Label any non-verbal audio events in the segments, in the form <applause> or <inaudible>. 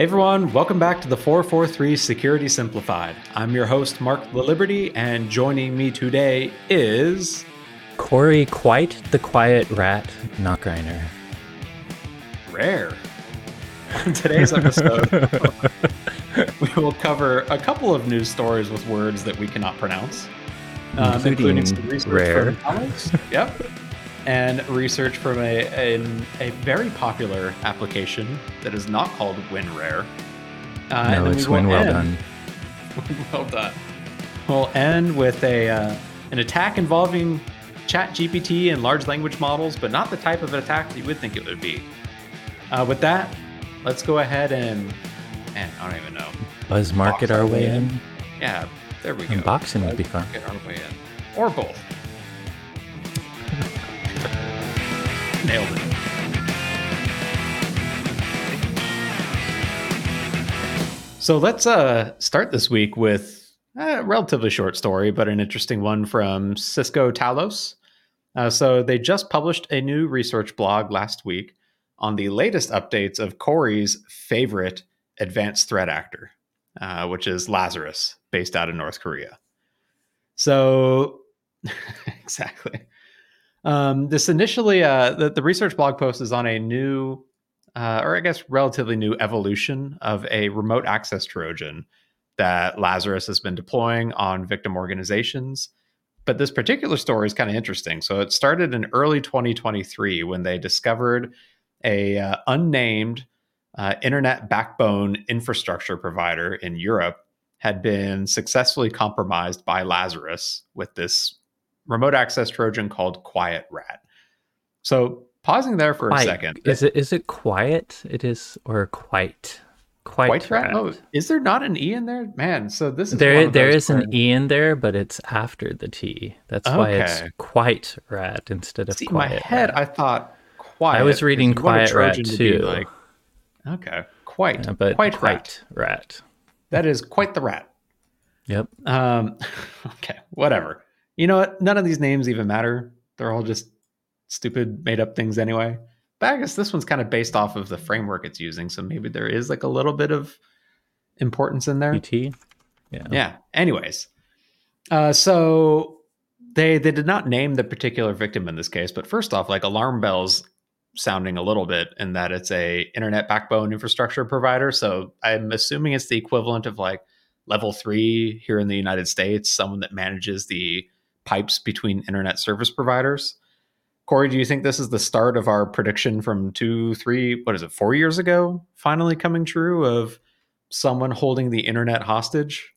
Hey everyone, welcome back to the 443 Security Simplified. I'm your host, Mark the Liberty, and joining me today is. Corey Quite the Quiet Rat Nachreiner. Rare. On <laughs> today's episode, <laughs> we will cover a couple of news stories with words that we cannot pronounce, um, including, including some research rare. from Alex. yep. <laughs> And research from a, a, a, very popular application that is not called WinRare. Uh, no, it's we Win Well Done. <laughs> well done. We'll end with a uh, an attack involving Chat GPT and large language models, but not the type of attack that you would think it would be. Uh, with that, let's go ahead and man, I don't even know. Buzz market our way in. in. Yeah, there we go. Unboxing would be fun. Market our way in, or both. Nailed it. So let's uh, start this week with a relatively short story, but an interesting one from Cisco Talos. Uh, so they just published a new research blog last week on the latest updates of Corey's favorite advanced threat actor, uh, which is Lazarus, based out of North Korea. So, <laughs> exactly. Um, this initially, uh, the, the research blog post is on a new, uh, or I guess relatively new evolution of a remote access Trojan that Lazarus has been deploying on victim organizations. But this particular story is kind of interesting. So it started in early 2023 when they discovered a uh, unnamed uh, internet backbone infrastructure provider in Europe had been successfully compromised by Lazarus with this remote access Trojan called Quiet Rat. So pausing there for quiet. a second. Is it is it quiet? It is or quite quite, quite rat? rat? Oh, is there not an e in there? Man, so this is there. There is an e in there, but it's after the t. That's okay. why it's quite rat instead of See, quiet. In my head, rat. I thought quiet. I was reading quiet rat too. Like, okay, quite, yeah, but quite, quite rat. rat. That is quite the rat. Yep. Um, <laughs> okay, whatever. You know what? None of these names even matter. They're all just stupid, made up things anyway. But I guess this one's kind of based off of the framework it's using, so maybe there is like a little bit of importance in there. PT. Yeah. Yeah. Anyways, uh, so they they did not name the particular victim in this case, but first off, like alarm bells sounding a little bit in that it's a internet backbone infrastructure provider. So I'm assuming it's the equivalent of like level three here in the United States, someone that manages the pipes between internet service providers. Corey, do you think this is the start of our prediction from two, three, what is it, four years ago, finally coming true of someone holding the internet hostage?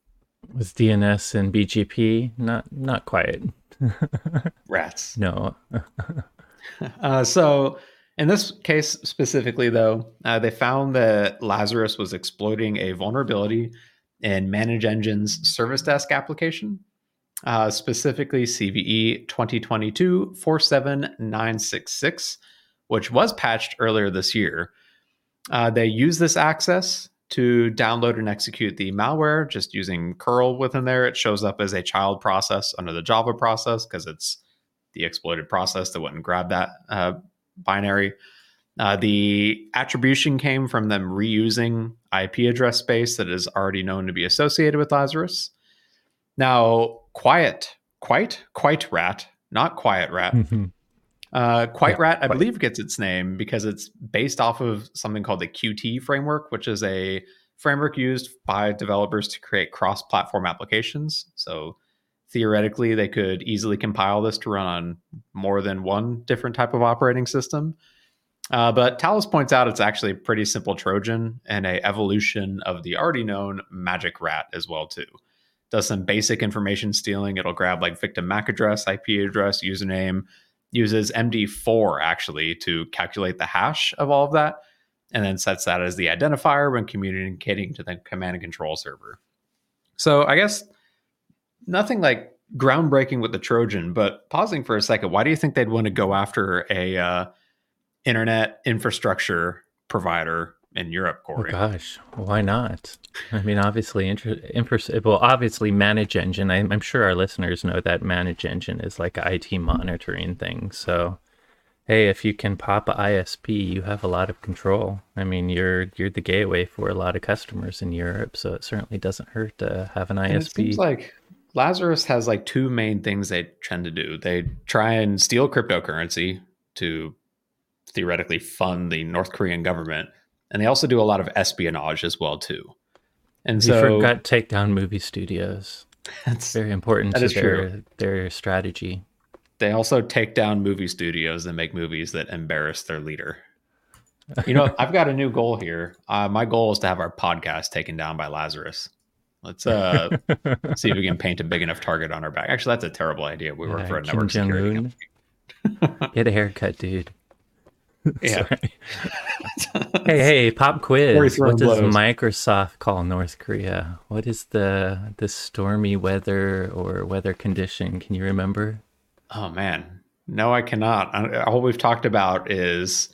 With DNS and BGP, not not quite. <laughs> Rats. No. <laughs> uh, so in this case specifically, though, uh, they found that Lazarus was exploiting a vulnerability in Manage Engine's Service Desk application, uh, specifically CVE 2022 47966, which was patched earlier this year. Uh, they use this access to download and execute the malware just using curl within there. It shows up as a child process under the Java process because it's the exploited process that went and grabbed that uh, binary. Uh, the attribution came from them reusing IP address space that is already known to be associated with Lazarus. Now, Quiet, quite, quite rat, not Quiet Rat. Mm-hmm. Uh, Quite yeah, Rat, I believe, gets its name because it's based off of something called the Qt framework, which is a framework used by developers to create cross platform applications. So theoretically, they could easily compile this to run on more than one different type of operating system. Uh, but Talos points out it's actually a pretty simple Trojan and a evolution of the already known Magic Rat as well too. Does some basic information stealing. It'll grab like victim MAC address, IP address, username, uses MD4 actually to calculate the hash of all of that, and then sets that as the identifier when communicating to the command and control server. So I guess nothing like groundbreaking with the Trojan, but pausing for a second, why do you think they'd want to go after a uh, internet infrastructure provider in Europe, oh, Corey? Oh gosh, why not? I mean, obviously, inter- infra- well, obviously, Manage Engine. I'm, I'm, sure our listeners know that Manage Engine is like IT monitoring thing. So hey, if you can pop a ISP, you have a lot of control. I mean, you're you're the gateway for a lot of customers in Europe, so it certainly doesn't hurt to have an ISP. And it seems like Lazarus has like two main things they tend to do. They try and steal cryptocurrency to theoretically fund the North Korean government, and they also do a lot of espionage as well too. And you so, forgot take down movie studios. <laughs> That's very important that to their true. their strategy. They also take down movie studios and make movies that embarrass their leader. You know, <laughs> I've got a new goal here. Uh, my goal is to have our podcast taken down by Lazarus. Let's uh, <laughs> see if we can paint a big enough target on our back. Actually, that's a terrible idea. We work for a Kim network Jong security company. Get a haircut, dude. <laughs> Yeah. <laughs> hey, hey, pop quiz. What does blows. Microsoft call North Korea? What is the the stormy weather or weather condition? Can you remember? Oh man, no, I cannot. Uh, all we've talked about is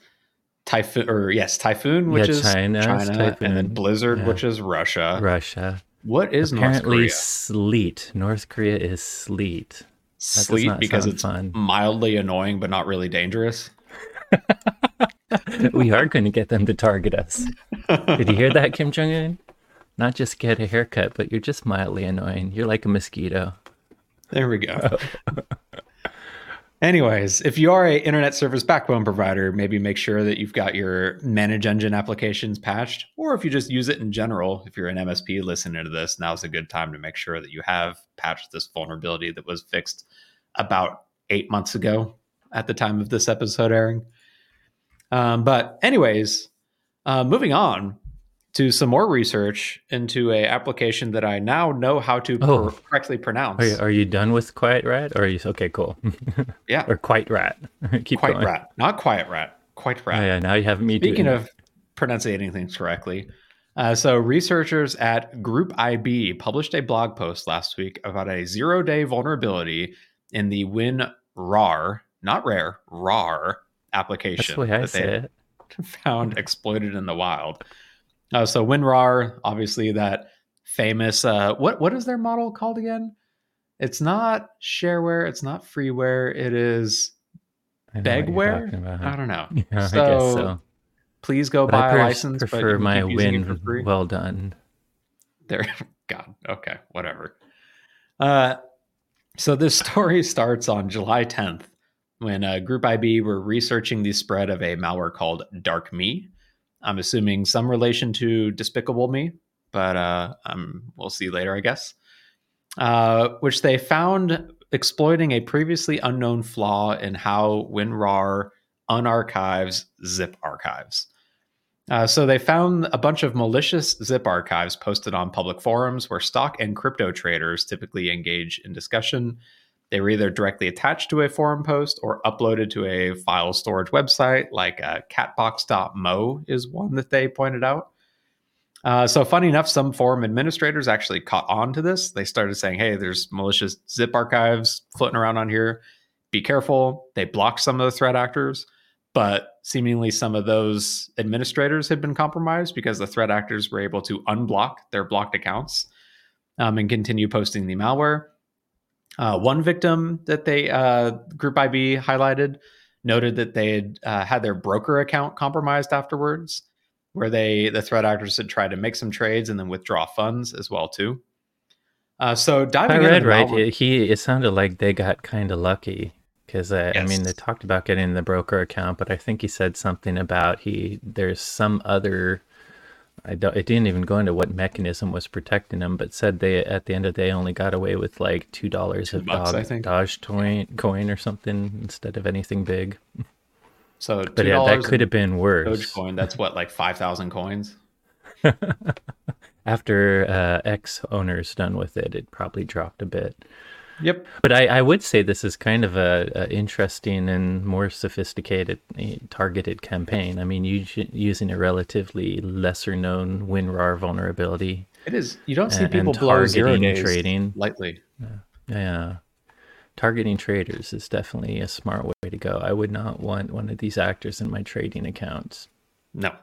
typhoon, or yes, typhoon, which yeah, is China, and then blizzard, yeah. which is Russia. Russia. What is apparently North Korea? sleet? North Korea is sleet. That sleet because it's fun. mildly annoying but not really dangerous. <laughs> we are going to get them to target us. Did you hear that, Kim Jong Un? Not just get a haircut, but you're just mildly annoying. You're like a mosquito. There we go. Anyways, if you are a internet service backbone provider, maybe make sure that you've got your manage engine applications patched, or if you just use it in general, if you're an MSP listening to this, now's a good time to make sure that you have patched this vulnerability that was fixed about eight months ago at the time of this episode airing. Um, but anyways, uh, moving on, to some more research into a application that I now know how to oh. correctly pronounce. Are you, are you, done with Quiet Rat? Or are you okay? Cool. <laughs> yeah. Or Quiet Rat. <laughs> Keep Quiet going. Rat, not Quiet Rat. Quiet Rat. Oh, yeah. Now you have me. Speaking of pronouncing things correctly, uh, so researchers at Group IB published a blog post last week about a zero-day vulnerability in the WinRAR, not rare, RAR application. That's the way I that they. <laughs> Found <laughs> exploited in the wild. Uh, so WinRAR, obviously that famous. Uh, what what is their model called again? It's not shareware. It's not freeware. It is begware. I don't know. <laughs> Yeah, so, I guess so. Please go but buy a license. Prefer my win. Well done. There, God. Okay, whatever. Uh, so this story starts on July 10th when uh, Group IB were researching the spread of a malware called Dark Me. I'm assuming some relation to Despicable Me, but uh, um, we'll see later, I guess. Uh, which they found exploiting a previously unknown flaw in how WinRAR unarchives zip archives. Uh, so they found a bunch of malicious zip archives posted on public forums where stock and crypto traders typically engage in discussion they were either directly attached to a forum post or uploaded to a file storage website, like uh, catbox.moe is one that they pointed out. Uh, so, funny enough, some forum administrators actually caught on to this. They started saying, hey, there's malicious zip archives floating around on here. Be careful. They blocked some of the threat actors, but seemingly some of those administrators had been compromised because the threat actors were able to unblock their blocked accounts um, and continue posting the malware. Uh, one victim that they uh, Group IB highlighted noted that they had uh, had their broker account compromised afterwards, where they the threat actors had tried to make some trades and then withdraw funds as well too. Uh, so diving I read right, it, he it sounded like they got kind of lucky because uh, yes. I mean they talked about getting the broker account, but I think he said something about he there's some other I don't, it didn't even go into what mechanism was protecting them, but said they at the end of the day only got away with like two dollars of bucks, Dog, Dodge coin, coin or something instead of anything big. So, but yeah, that could have been worse. Dogecoin, that's what like five thousand coins. <laughs> After uh, X owners done with it, it probably dropped a bit. Yep. But I, I would say this is kind of a, a interesting and more sophisticated eh, targeted campaign. I mean, using a relatively lesser known WinRAR vulnerability. It is. You don't see and, people and blow zero days trading lightly. Yeah. yeah. Targeting traders is definitely a smart way to go. I would not want one of these actors in my trading accounts. No.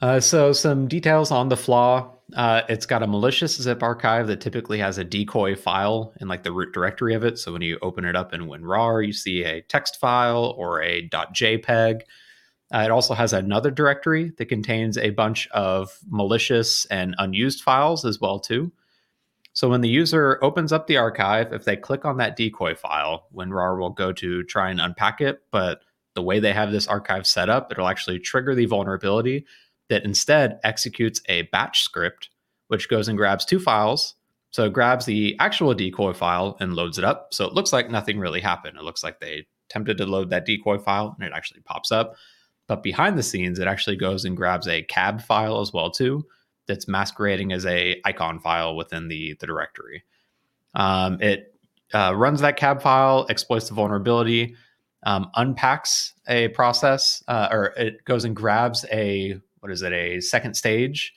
Uh, so some details on the flaw Uh, it's got a malicious zip archive that typically has a decoy file in like the root directory of it. So when you open it up in WinRAR, you see a text file or a .jpeg. Uh, it also has another directory that contains a bunch of malicious and unused files as well too. So when the user opens up the archive, if they click on that decoy file, WinRAR will go to try and unpack it. But the way they have this archive set up, it'll actually trigger the vulnerability that instead executes a batch script, which goes and grabs two files. So it grabs the actual decoy file and loads it up. So it looks like nothing really happened. It looks like they attempted to load that decoy file and it actually pops up. But behind the scenes, it actually goes and grabs a cab file as well too, that's masquerading as a icon file within the the directory. Um, it uh, runs that cab file, exploits the vulnerability, um, unpacks a process, uh, or it goes and grabs a what is it a second stage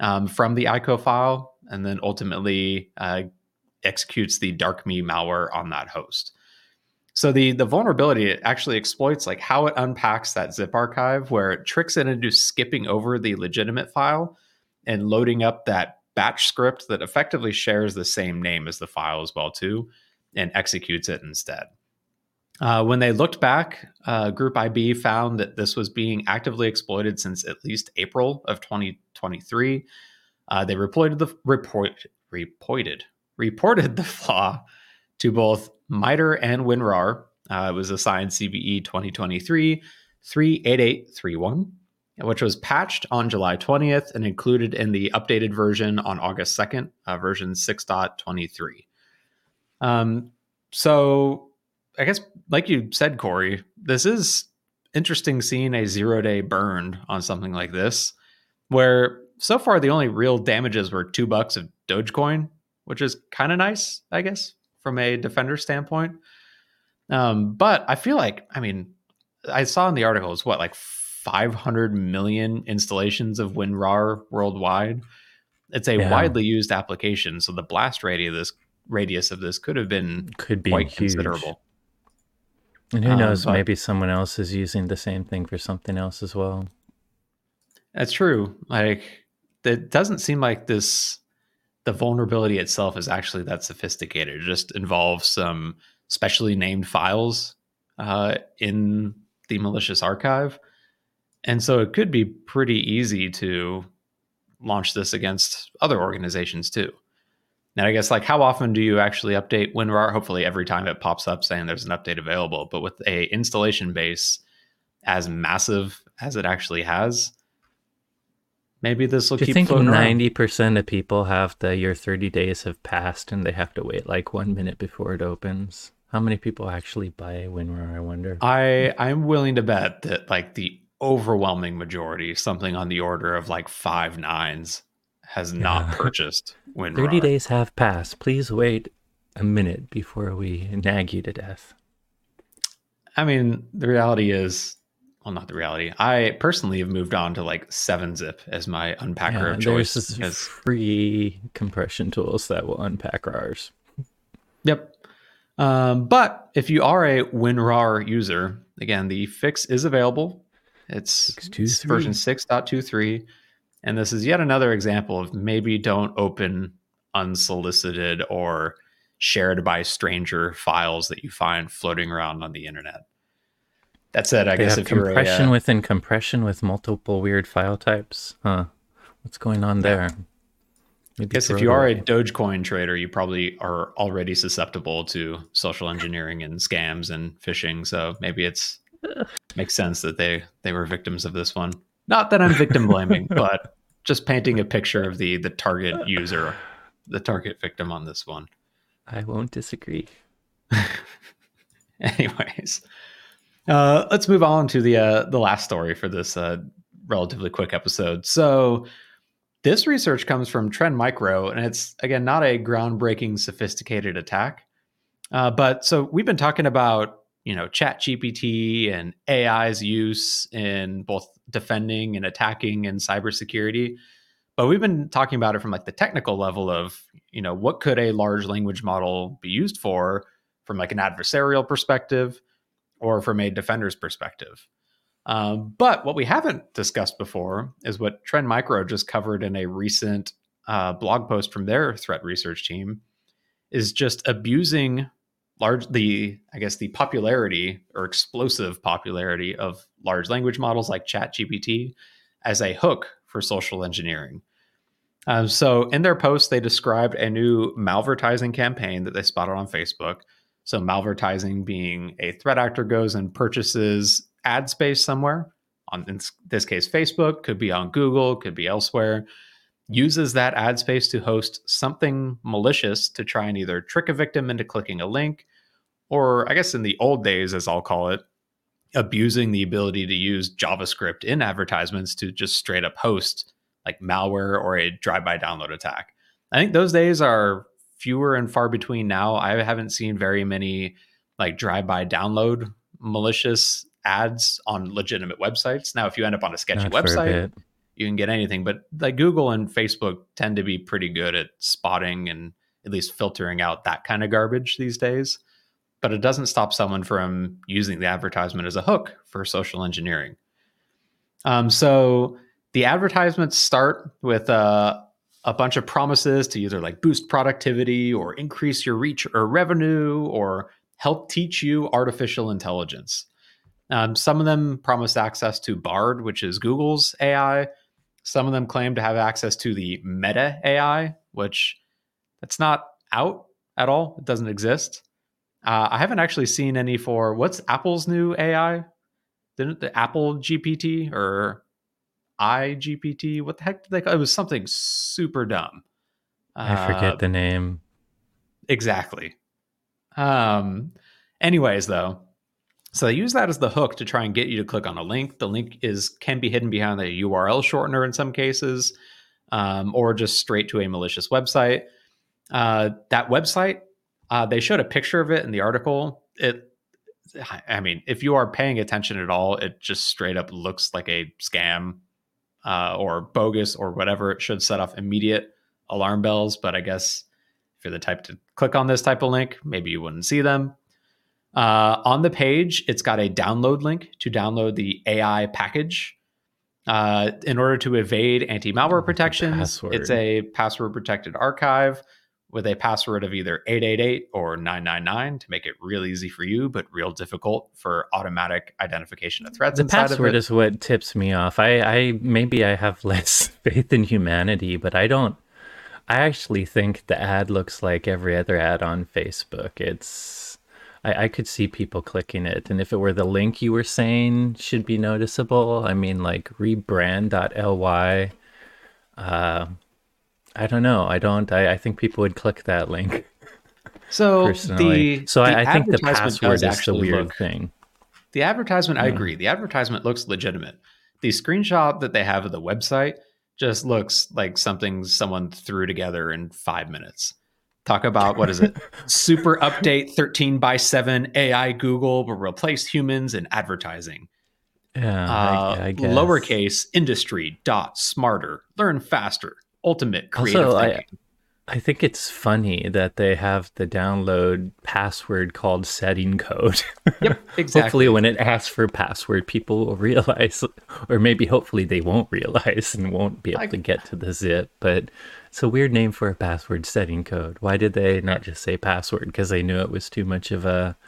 um, from the ICO file, and then ultimately uh, executes the darkme malware on that host. So the the vulnerability actually exploits like how it unpacks that zip archive, where it tricks it into skipping over the legitimate file and loading up that batch script that effectively shares the same name as the file as well too, and executes it instead. Uh, when they looked back, uh, Group IB found that this was being actively exploited since at least April of 2023. Uh, they reported the report reported reported the <laughs> flaw to both MITRE and WinRAR. Uh, it was assigned CVE 2023 38831, which was patched on July 20th and included in the updated version on August 2nd, uh, version 6.23. Um, so I guess, like you said, Corey, this is interesting seeing a zero day burn on something like this, where so far the only real damages were two bucks of Dogecoin, which is kind of nice, I guess, from a defender standpoint. Um, but I feel like, I mean, I saw in the articles what like 500 million installations of WinRAR worldwide. It's a yeah. widely used application, so the blast radius of this radius of this could have been could be quite huge. considerable. And who um, knows, but, maybe someone else is using the same thing for something else as well. That's true. Like it doesn't seem like this the vulnerability itself is actually that sophisticated. It just involves some specially named files uh, in the malicious archive. And so it could be pretty easy to launch this against other organizations too. And I guess like how often do you actually update WinRAR? Hopefully every time it pops up saying there's an update available. But with a installation base as massive as it actually has, maybe this will keep. You think ninety percent of people have the your thirty days have passed and they have to wait like one minute before it opens? How many people actually buy WinRAR? I wonder. I I'm willing to bet that like the overwhelming majority, something on the order of like five nines, has not purchased WinRAR. 30 days have passed. Please wait a minute before we nag you to death. I mean, the reality is, well, not the reality. I personally have moved on to like 7-zip as my unpacker yeah, of choice. There's because... free compression tools that will unpack RARs. Yep. Um, but if you are a WinRAR user, again, the fix is available. It's, it's version 6.23. And this is yet another example of maybe don't open unsolicited or shared by stranger files that you find floating around on the internet. That said, I they guess if compression you're a, uh, within compression with multiple weird file types, huh? What's going on there? Maybe I guess if you are a Dogecoin trader, you probably are already susceptible to social engineering and scams and phishing. So maybe it's makes sense that they they were victims of this one. Not that I'm victim blaming, <laughs> but just painting a picture of the the target user, the target victim on this one. I won't disagree. <laughs> Anyways, uh, let's move on to the uh, the last story for this uh, relatively quick episode. So, this research comes from Trend Micro, and it's again not a groundbreaking, sophisticated attack. Uh, but so we've been talking about you know chat gpt and ai's use in both defending and attacking in cybersecurity. But we've been talking about it from like the technical level of you know what could a large language model be used for from like an adversarial perspective or from a defender's perspective. Um, but what we haven't discussed before is what trend micro just covered in a recent uh, blog post from their threat research team is just abusing large the I guess the popularity or explosive popularity of large language models like ChatGPT as a hook for social engineering. Um, so in their post, they described a new malvertising campaign that they spotted on Facebook. So malvertising being a threat actor goes and purchases ad space somewhere on in this case Facebook, could be on Google, could be elsewhere, uses that ad space to host something malicious to try and either trick a victim into clicking a link, or I guess in the old days, as I'll call it, abusing the ability to use JavaScript in advertisements to just straight up host like malware or a drive-by download attack. I think those days are fewer and far between now. I haven't seen very many like drive-by download malicious ads on legitimate websites. Now, if you end up on a sketchy Not website, a you can get anything. But like Google and Facebook tend to be pretty good at spotting and at least filtering out that kind of garbage these days. But it doesn't stop someone from using the advertisement as a hook for social engineering. Um, so the advertisements start with uh, a bunch of promises to either like boost productivity or increase your reach or revenue or help teach you artificial intelligence. Um, some of them promise access to Bard, which is Google's AI. Some of them claim to have access to the Meta AI, which that's not out at all. It doesn't exist. Uh, I haven't actually seen any for what's Apple's new AI? Didn't the Apple GPT or iGPT? What the heck did they call it? was something super dumb. I forget uh, the name. Exactly. Um, anyways, though, so they use that as the hook to try and get you to click on a link. The link is can be hidden behind a URL shortener in some cases, um, or just straight to a malicious website. Uh, that website, uh, they showed a picture of it in the article. It, I mean, if you are paying attention at all, it just straight up looks like a scam uh, or bogus or whatever. It should set off immediate alarm bells. But I guess if you're the type to click on this type of link, maybe you wouldn't see them. Uh, on the page, it's got a download link to download the AI package. Uh, in order to evade anti malware protections, it's a password protected archive with a password of either 888 or 999 to make it real easy for you, but real difficult for automatic identification of threats. The password is what tips me off. I, I maybe I have <laughs> less faith in humanity, but I don't. I actually think the ad looks like every other ad on Facebook. It's I, I could see people clicking it. And if it were the link you were saying should be noticeable, I mean, like rebrand.ly. Uh, I don't know. I don't. I, I think people would click that link. So personally. the so the I, I think the password is the weird look, thing. The advertisement, yeah. I agree. The advertisement looks legitimate. The screenshot that they have of the website just looks like something someone threw together in five minutes. Talk about what is it? Super update 13 by 7 AI Google will replace humans in advertising. Yeah, uh, I, I lowercase industry dot smarter, learn faster, ultimate creative also, thinking. I, I think it's funny that they have the download password called setting code. Yep, <laughs> exactly. hopefully, when it asks for password, people will <laughs> realize, or maybe hopefully they won't realize and won't be able I, to get to the zip. But it's a weird name for a password setting code. Why did they not just say password? Because they knew it was too much of a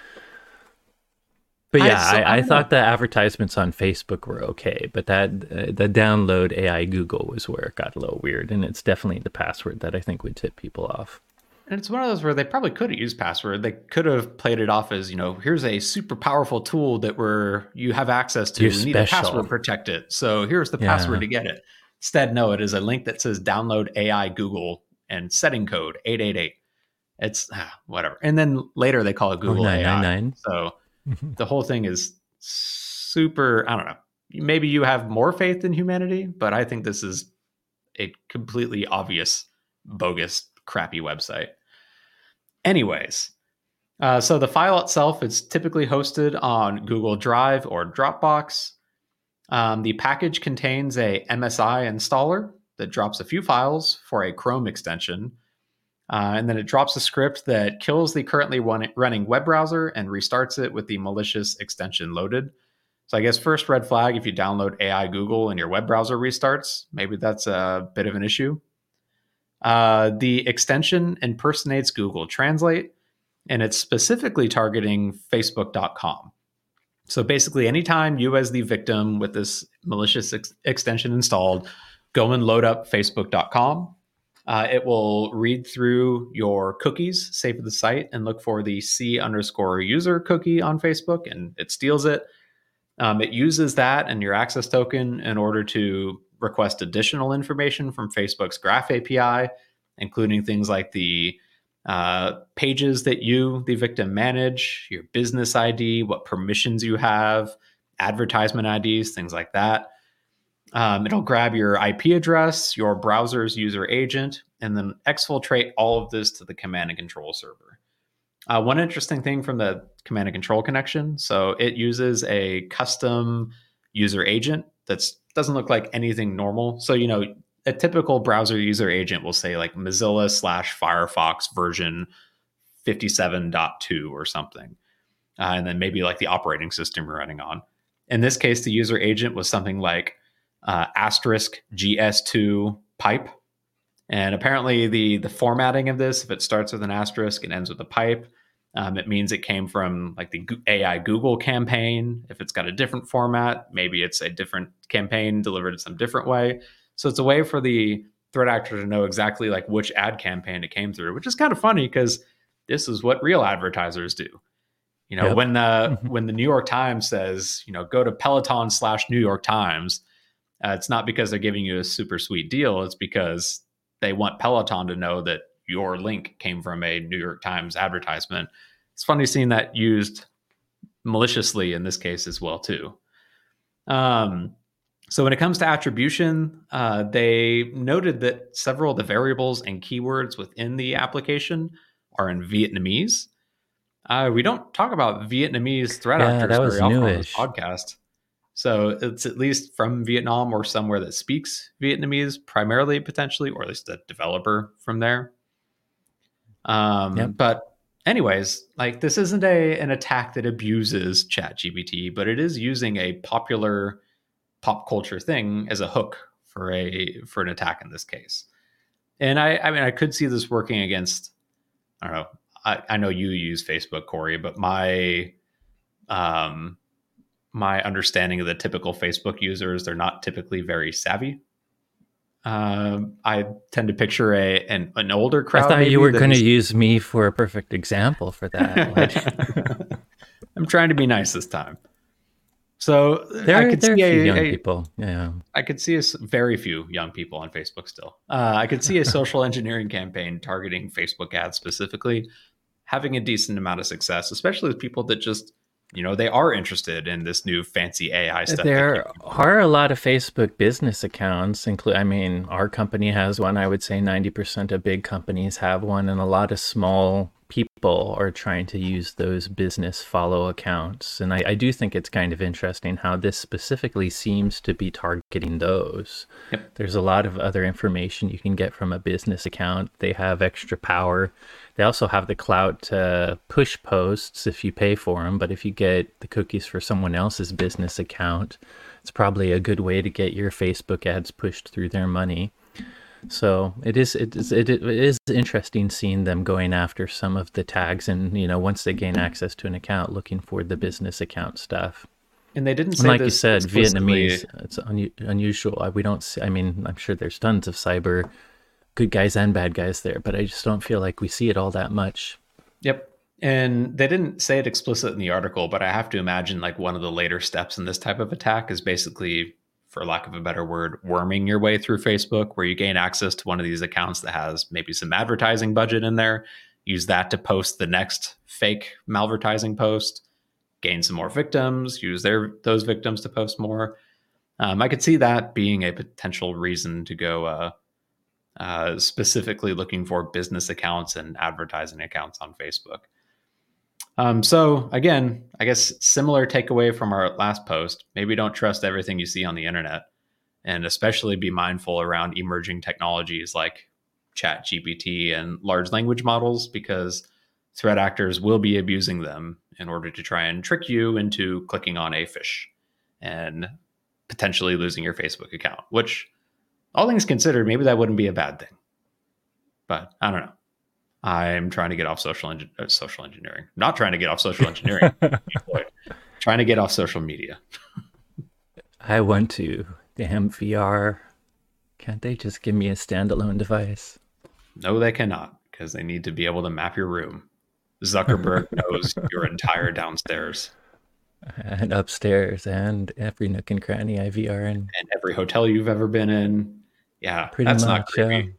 but yeah, I, so I, I thought the advertisements on Facebook were okay, but that uh, the download AI Google was where it got a little weird, and it's definitely the password that I think would tip people off. And it's one of those where they probably could have used password. They could have played it off as, you know, here's a super powerful tool that we're you have access to. You're you need special. a password protect it. So here's the yeah. password to get it. Instead, no, it is a link that says download AI Google and setting code 888. It's ah, whatever. And then later they call it Google oh, AI. So Mm-hmm. The whole thing is super, I don't know. Maybe you have more faith in humanity, but I think this is a completely obvious, bogus, crappy website. Anyways, uh, so the file itself is typically hosted on Google Drive or Dropbox. Um, the package contains a MSI installer that drops a few files for a Chrome extension uh, and then it drops a script that kills the currently run- running web browser and restarts it with the malicious extension loaded. So I guess first red flag if you download AI Google and your web browser restarts, maybe that's a bit of an issue. Uh, the extension impersonates Google Translate, and it's specifically targeting Facebook.com. So basically, anytime you, as the victim with this malicious ex- extension installed, go and load up Facebook.com, uh, it will read through your cookies saved to the site and look for the C underscore user cookie on Facebook, and it steals it. Um, it uses that and your access token in order to request additional information from Facebook's Graph API, including things like the uh, pages that you, the victim, manage, your business ID, what permissions you have, advertisement IDs, things like that. Um, it'll grab your IP address, your browser's user agent, and then exfiltrate all of this to the command and control server. Uh, one interesting thing from the command and control connection so it uses a custom user agent that doesn't look like anything normal. So, you know, a typical browser user agent will say like Mozilla slash Firefox version 57.2 or something. Uh, and then maybe like the operating system you're running on. In this case, the user agent was something like uh, asterisk GS2 pipe. And apparently, the the formatting of this, if it starts with an asterisk and ends with a pipe, um, it means it came from like the AI Google campaign. If it's got a different format, maybe it's a different campaign delivered some different way. So it's a way for the threat actor to know exactly like which ad campaign it came through, which is kind of funny because this is what real advertisers do. You know, yep. when the mm-hmm. when the New York Times says, you know, go to Peloton slash New York Times, uh, it's not because they're giving you a super sweet deal. It's because they want Peloton to know that your link came from a New York Times advertisement. It's funny seeing that used maliciously in this case as well too. Um, so when it comes to attribution, uh, they noted that several of the variables and keywords within the application are in Vietnamese. Uh, we don't talk about Vietnamese threat yeah, actors very often on this podcast. So it's at least from Vietnam or somewhere that speaks Vietnamese primarily, potentially, or at least a developer from there. Um, yep. But anyways, like this isn't a an attack that abuses ChatGPT, but it is using a popular pop culture thing as a hook for a for an attack in this case. And I, I mean, I could see this working against. I don't know. I, I know you use Facebook, Corey, but my um my understanding of the typical Facebook users, they're not typically very savvy. Um, I tend to picture a an, an older crowd. I thought you were going to use me for a perfect example for that. <laughs> <laughs> I'm trying to be nice this time. So there, I could there see a, young a, people. Yeah, I could see a very few young people on Facebook still. Uh, I could see a <laughs> social engineering campaign targeting Facebook ads specifically having a decent amount of success, especially with people that just you know they are interested in this new fancy AI stuff. There are a lot of Facebook business accounts. Include, I mean, our company has one. I would say ninety percent of big companies have one, and a lot of small people are trying to use those business follow accounts. And I, I do think it's kind of interesting how this specifically seems to be targeting those. Yep. There's a lot of other information you can get from a business account. They have extra power they also have the clout to push posts if you pay for them, but if you get the cookies for someone else's business account, it's probably a good way to get your Facebook ads pushed through their money. So it is it is it, it is interesting seeing them going after some of the tags and you know once they gain access to an account looking for the business account stuff. And they didn't say like you said Vietnamese. It's un- unusual. We don't. See, I mean, I'm sure there's tons of cyber good guys and bad guys there, but I just don't feel like we see it all that much. Yep. And they didn't say it explicit in the article, but I have to imagine like one of the later steps in this type of attack is basically, for lack of a better word, worming your way through Facebook, where you gain access to one of these accounts that has maybe some advertising budget in there, use that to post the next fake malvertising post, gain some more victims, use their those victims to post more. Um, I could see that being a potential reason to go uh, uh, specifically looking for business accounts and advertising accounts on Facebook. Um, so again, I guess similar takeaway from our last post: maybe don't trust everything you see on the internet, and especially be mindful around emerging technologies like Chat GPT and large language models, because threat actors will be abusing them in order to try and trick you into clicking on a fish and potentially losing your Facebook account, which all things considered, maybe that wouldn't be a bad thing. but I don't know. I'm trying to get off social uh, social engineering. Not trying to get off social engineering. <laughs> trying to get off social media. I want to. Damn VR. Can't they just give me a standalone device? No, they cannot because they need to be able to map your room. Zuckerberg <laughs> knows your entire downstairs and upstairs and every nook and cranny I VR in. And every hotel you've ever been in. Yeah, Pretty that's much, not creepy. Yeah.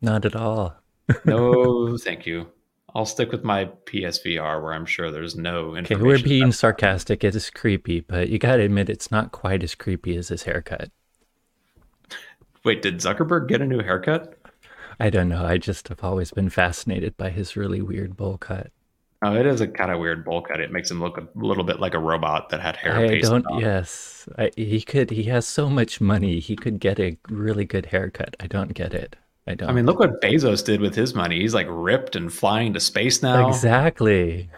Not at all. No, <laughs> thank you. I'll stick with my PSVR where I'm sure there's no information. Okay, we're being sarcastic. It is creepy, but you got to admit it's not quite as creepy as his haircut. Wait, did Zuckerberg get a new haircut? I don't know. I just have always been fascinated by his really weird bowl cut. Oh, it is a kind of weird bowl cut. It makes him look a little bit like a robot that had hair. I don't. On. Yes, I, he could. He has so much money. He could get a really good haircut. I don't get it. I don't. I mean, look what Bezos did with his money. He's like ripped and flying to space now. Exactly.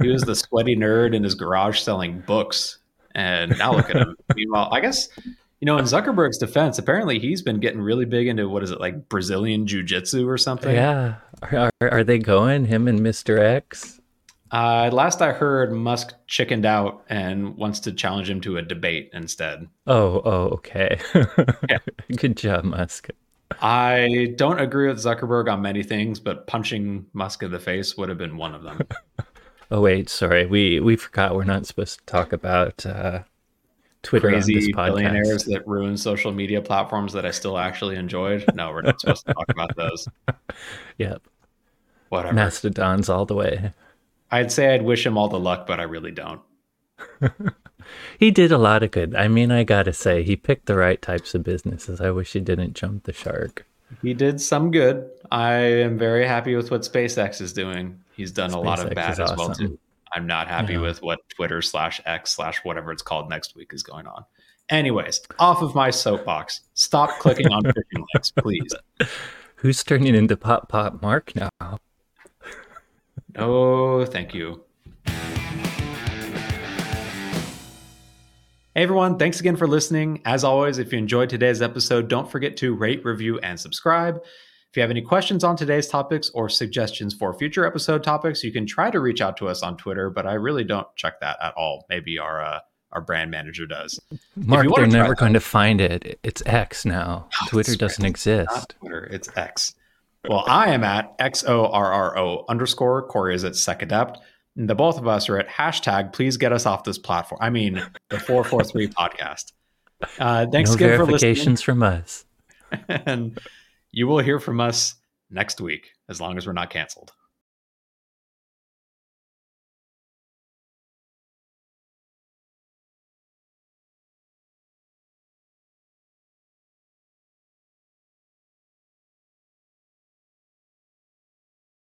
he was the sweaty nerd in his garage selling books, and now look at him. <laughs> Meanwhile, I guess you know, in Zuckerberg's defense, apparently he's been getting really big into what is it like Brazilian jiu jitsu or something? Yeah. Are, are they going him and Mr. X? Uh, last I heard, Musk chickened out and wants to challenge him to a debate instead. Oh, oh, okay. <laughs> yeah. Good job, Musk. I don't agree with Zuckerberg on many things, but punching Musk in the face would have been one of them. <laughs> oh wait, sorry, we we forgot we're not supposed to talk about uh, Twitter crazy billionaires that ruin social media platforms that I still actually enjoyed. No, we're not supposed to talk about those. <laughs> Yep. Whatever. Mastodons all the way. I'd say I'd wish him all the luck, but I really don't. <laughs> he did a lot of good. I mean, I gotta say, he picked the right types of businesses. I wish he didn't jump the shark. He did some good. I am very happy with what SpaceX is doing. He's done SpaceX a lot of bad as awesome. well too. I'm not happy yeah. with what Twitter slash X slash whatever it's called next week is going on. Anyways, off of my soapbox. Stop clicking on <laughs> phishing links, please. Who's turning into Pop Pop Mark now? No, thank you. Hey everyone, thanks again for listening. As always, if you enjoyed today's episode, don't forget to rate, review, and subscribe. If you have any questions on today's topics or suggestions for future episode topics, you can try to reach out to us on Twitter, but I really don't check that at all. Maybe our uh, our brand manager does. Mark, they're never going to find it. It's X now. Oh, Twitter doesn't right. exist. It's Twitter, it's X. Well, I am at X O R R O underscore. Corey is at SecAdept the both of us are at hashtag please get us off this platform. I mean, the 443 <laughs> podcast. Uh, thanks no again for listening. from us. <laughs> and you will hear from us next week as long as we're not canceled.